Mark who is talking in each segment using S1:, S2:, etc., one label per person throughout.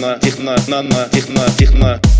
S1: на на на на на на на.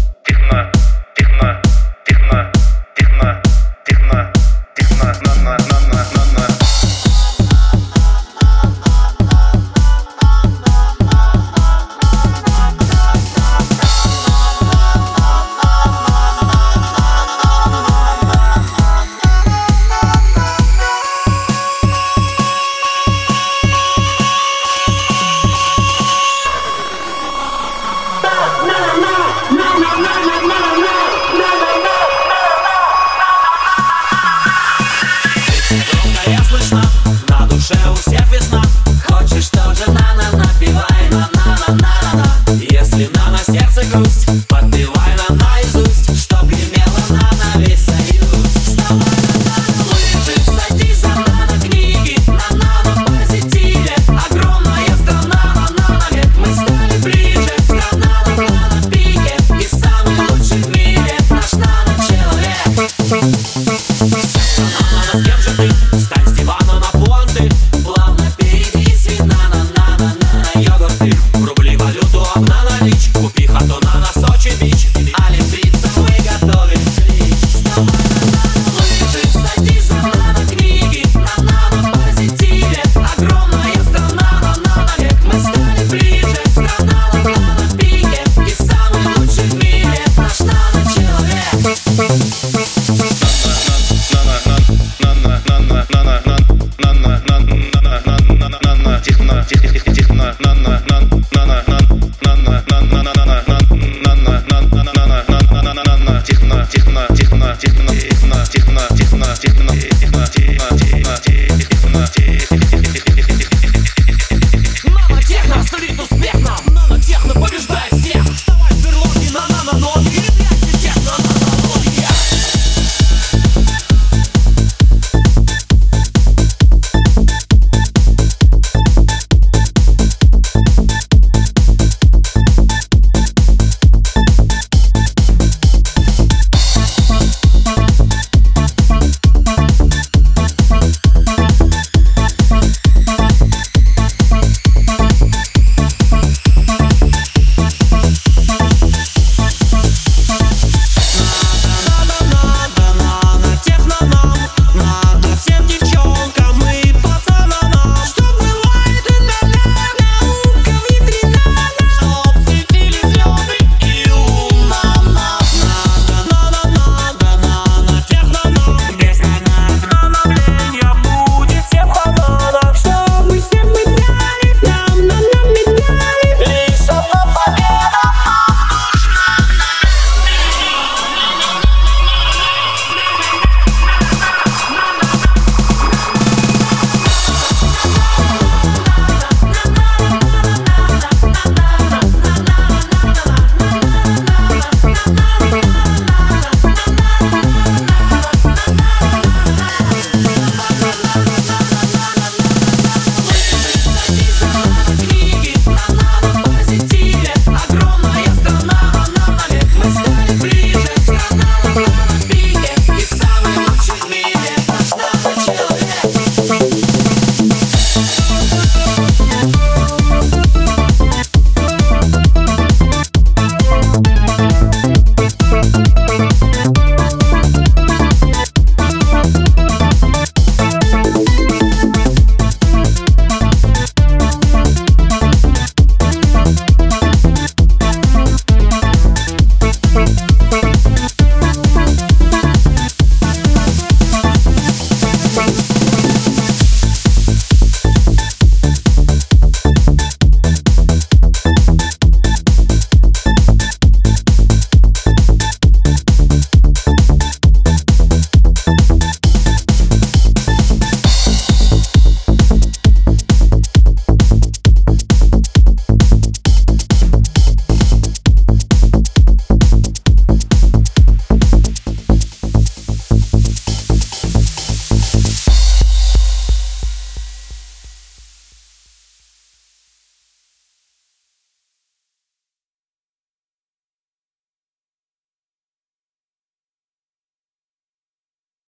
S2: a ghost, but